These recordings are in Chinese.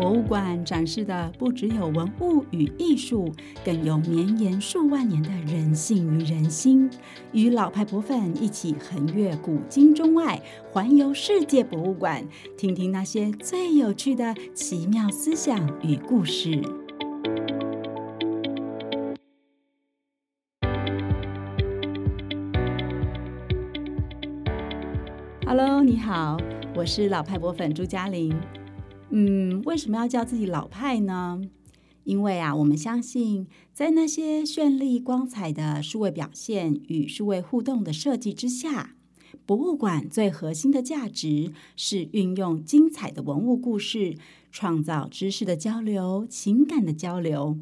博物馆展示的不只有文物与艺术，更有绵延数万年的人性与人心。与老派博粉一起横越古今中外，环游世界博物馆，听听那些最有趣的奇妙思想与故事。Hello，你好，我是老派博粉朱嘉玲。嗯，为什么要叫自己老派呢？因为啊，我们相信，在那些绚丽光彩的数位表现与数位互动的设计之下，博物馆最核心的价值是运用精彩的文物故事，创造知识的交流、情感的交流，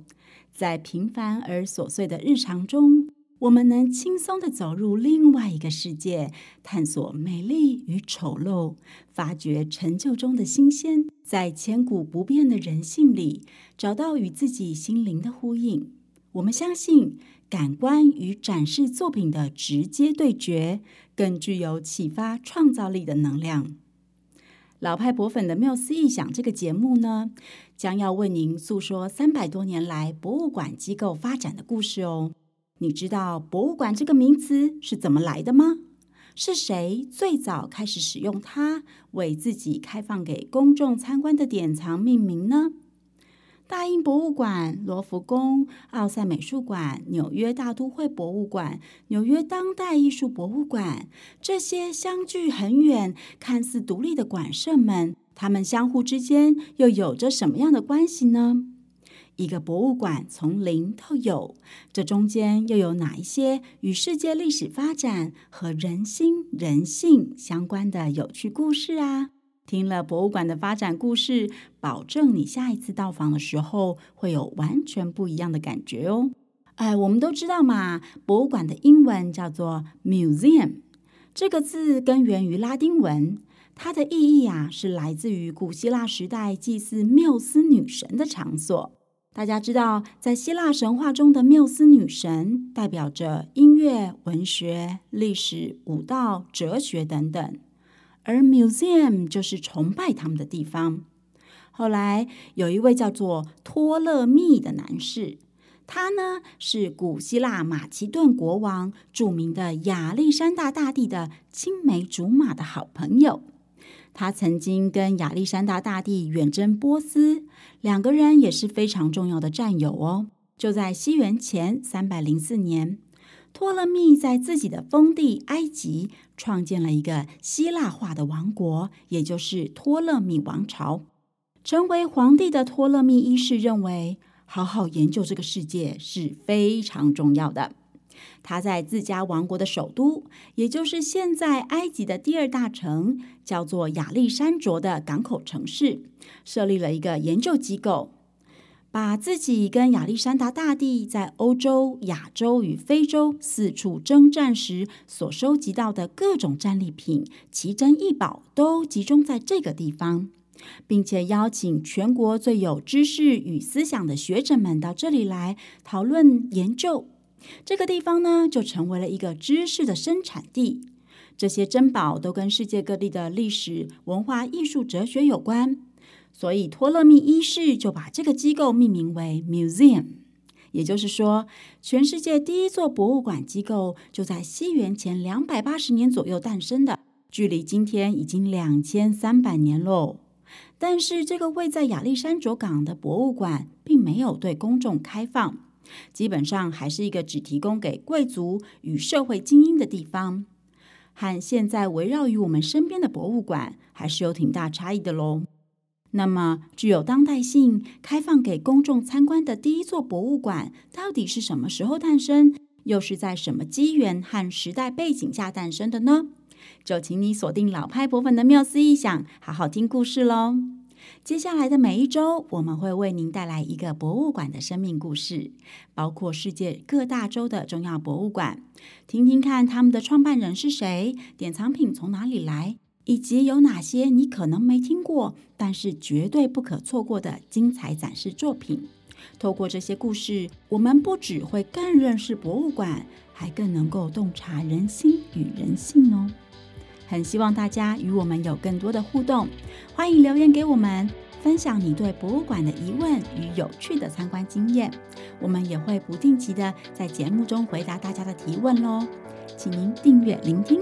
在平凡而琐碎的日常中。我们能轻松地走入另外一个世界，探索美丽与丑陋，发掘陈旧中的新鲜，在千古不变的人性里找到与自己心灵的呼应。我们相信，感官与展示作品的直接对决，更具有启发创造力的能量。老派博粉的缪斯异想这个节目呢，将要为您诉说三百多年来博物馆机构发展的故事哦。你知道“博物馆”这个名词是怎么来的吗？是谁最早开始使用它为自己开放给公众参观的典藏命名呢？大英博物馆、罗浮宫、奥赛美术馆、纽约大都会博物馆、纽约当代艺术博物馆，这些相距很远、看似独立的馆舍们，它们相互之间又有着什么样的关系呢？一个博物馆从零到有，这中间又有哪一些与世界历史发展和人心人性相关的有趣故事啊？听了博物馆的发展故事，保证你下一次到访的时候会有完全不一样的感觉哦。哎，我们都知道嘛，博物馆的英文叫做 museum，这个字根源于拉丁文，它的意义啊是来自于古希腊时代祭祀缪斯女神的场所。大家知道，在希腊神话中的缪斯女神代表着音乐、文学、历史、舞蹈、哲学等等，而 museum 就是崇拜他们的地方。后来有一位叫做托勒密的男士，他呢是古希腊马其顿国王著名的亚历山大大帝的青梅竹马的好朋友。他曾经跟亚历山大大帝远征波斯，两个人也是非常重要的战友哦。就在西元前三百零四年，托勒密在自己的封地埃及创建了一个希腊化的王国，也就是托勒密王朝。成为皇帝的托勒密一世认为，好好研究这个世界是非常重要的。他在自家王国的首都，也就是现在埃及的第二大城，叫做亚历山卓的港口城市，设立了一个研究机构，把自己跟亚历山大大帝在欧洲、亚洲与非洲四处征战时所收集到的各种战利品、奇珍异宝，都集中在这个地方，并且邀请全国最有知识与思想的学者们到这里来讨论研究。这个地方呢，就成为了一个知识的生产地。这些珍宝都跟世界各地的历史、文化、艺术、哲学有关，所以托勒密一世就把这个机构命名为 Museum。也就是说，全世界第一座博物馆机构就在西元前两百八十年左右诞生的，距离今天已经两千三百年喽。但是，这个位在亚历山卓港的博物馆并没有对公众开放。基本上还是一个只提供给贵族与社会精英的地方，和现在围绕于我们身边的博物馆还是有挺大差异的喽。那么，具有当代性、开放给公众参观的第一座博物馆，到底是什么时候诞生？又是在什么机缘和时代背景下诞生的呢？就请你锁定老派博粉的妙思异想，好好听故事喽。接下来的每一周，我们会为您带来一个博物馆的生命故事，包括世界各大洲的重要博物馆，听听看他们的创办人是谁，典藏品从哪里来，以及有哪些你可能没听过，但是绝对不可错过的精彩展示作品。透过这些故事，我们不只会更认识博物馆，还更能够洞察人心与人性哦。很希望大家与我们有更多的互动，欢迎留言给我们，分享你对博物馆的疑问与有趣的参观经验。我们也会不定期的在节目中回答大家的提问喽，请您订阅聆听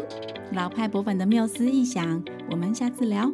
老派博粉的缪斯异想，我们下次聊。